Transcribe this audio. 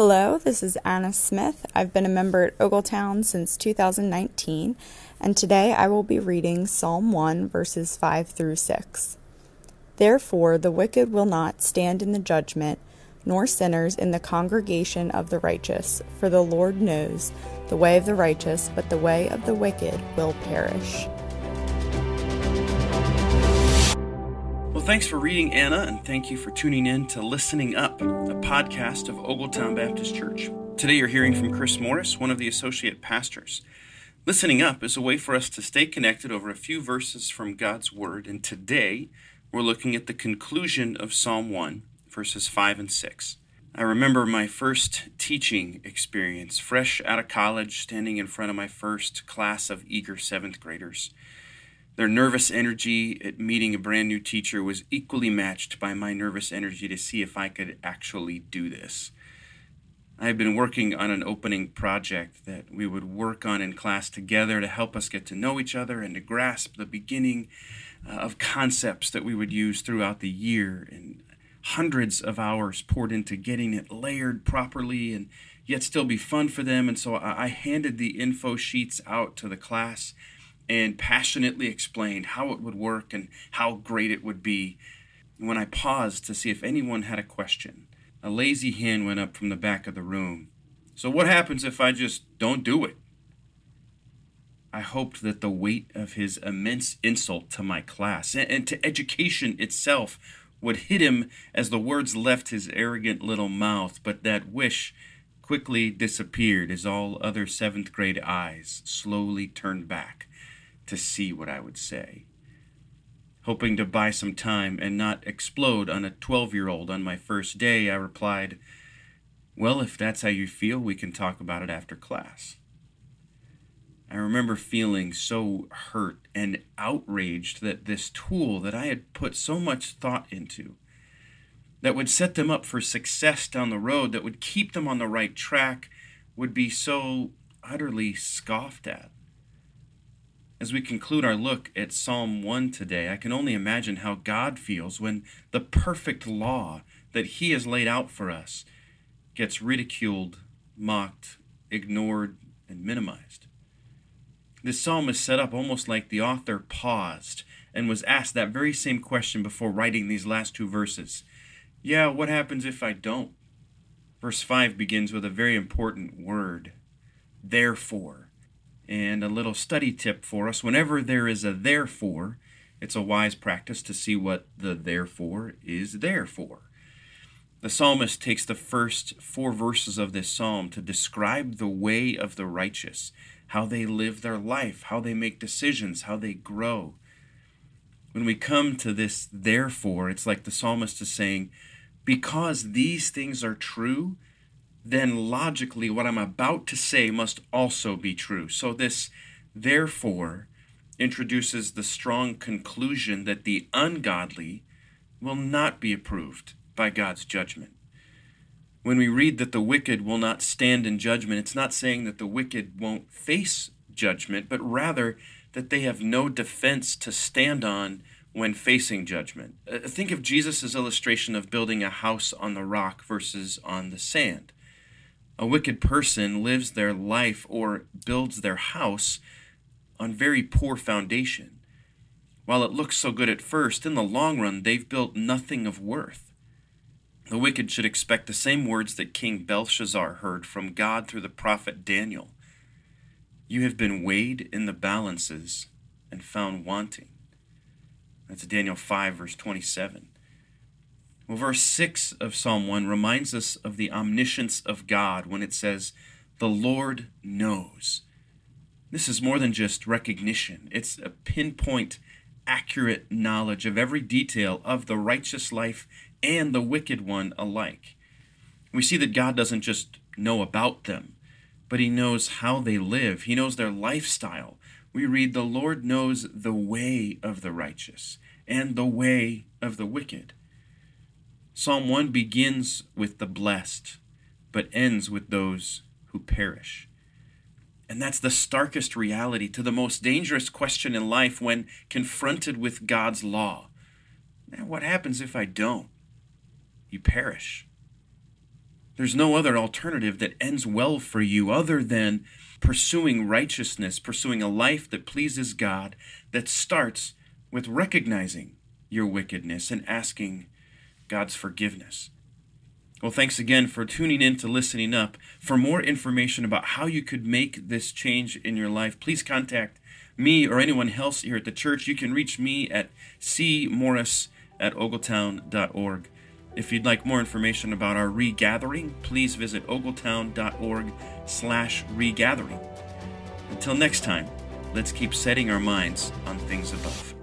Hello, this is Anna Smith. I've been a member at Ogletown since 2019, and today I will be reading Psalm 1, verses 5 through 6. Therefore, the wicked will not stand in the judgment, nor sinners in the congregation of the righteous, for the Lord knows the way of the righteous, but the way of the wicked will perish. Thanks for reading, Anna, and thank you for tuning in to Listening Up, a podcast of Ogletown Baptist Church. Today you're hearing from Chris Morris, one of the associate pastors. Listening Up is a way for us to stay connected over a few verses from God's Word, and today we're looking at the conclusion of Psalm 1, verses 5 and 6. I remember my first teaching experience, fresh out of college, standing in front of my first class of eager seventh graders. Their nervous energy at meeting a brand new teacher was equally matched by my nervous energy to see if I could actually do this. I had been working on an opening project that we would work on in class together to help us get to know each other and to grasp the beginning uh, of concepts that we would use throughout the year. And hundreds of hours poured into getting it layered properly and yet still be fun for them. And so I handed the info sheets out to the class and passionately explained how it would work and how great it would be. When I paused to see if anyone had a question, a lazy hand went up from the back of the room. So, what happens if I just don't do it? I hoped that the weight of his immense insult to my class and, to education itself would hit him as the words left his arrogant little mouth, but that wish quickly disappeared as all other seventh grade eyes slowly turned back to see what I would say. Hoping to buy some time and not explode on a 12 year old on my first day, I replied, Well, if that's how you feel, we can talk about it after class. I remember feeling so hurt and outraged that this tool that I had put so much thought into, that would set them up for success down the road, that would keep them on the right track, would be so utterly scoffed at. As we conclude our look at Psalm 1 today, I can only imagine how God feels when the perfect law that He has laid out for us gets ridiculed, mocked, ignored, and minimized. This psalm is set up almost like the author paused and was asked that very same question before writing these last two verses. Yeah, what happens if I don't? Verse 5 begins with a very important word, therefore. And a little study tip for us whenever there is a therefore, it's a wise practice to see what the therefore is there for. The psalmist takes the first four verses of this psalm to describe the way of the righteous, how they live their life, how they make decisions, how they grow. When we come to this therefore, it's like the psalmist is saying, because these things are true, then logically what I'm about to say must also be true. So this therefore introduces the strong conclusion that the ungodly will not be approved by God's judgment. When we read that the wicked will not stand in judgment, it's not saying that the wicked won't face judgment, but rather that they have no defense to stand on when facing judgment. Uh, think of Jesus' illustration of building a house on the rock versus on the sand. A wicked person lives their life or builds their house on very poor foundation. While it looks so good at first, in the long run, they've built nothing of worth. The wicked should expect the same words that King Belshazzar heard from God through the prophet Daniel You have been weighed in the balances and found wanting. That's Daniel 5, verse 27. Well, verse 6 of Psalm 1 reminds us of the omniscience of God when it says, The Lord knows. This is more than just recognition, it's a pinpoint, accurate knowledge of every detail of the righteous life and the wicked one alike. We see that God doesn't just know about them, but He knows how they live, He knows their lifestyle. We read, The Lord knows the way of the righteous and the way of the wicked. Psalm 1 begins with the blessed, but ends with those who perish. And that's the starkest reality to the most dangerous question in life when confronted with God's law. Now, what happens if I don't? You perish. There's no other alternative that ends well for you other than pursuing righteousness, pursuing a life that pleases God, that starts with recognizing your wickedness and asking God's forgiveness. Well, thanks again for tuning in to Listening Up. For more information about how you could make this change in your life, please contact me or anyone else here at the church. You can reach me at cmorris at ogletown.org. If you'd like more information about our regathering, please visit ogletown.org slash regathering. Until next time, let's keep setting our minds on things above.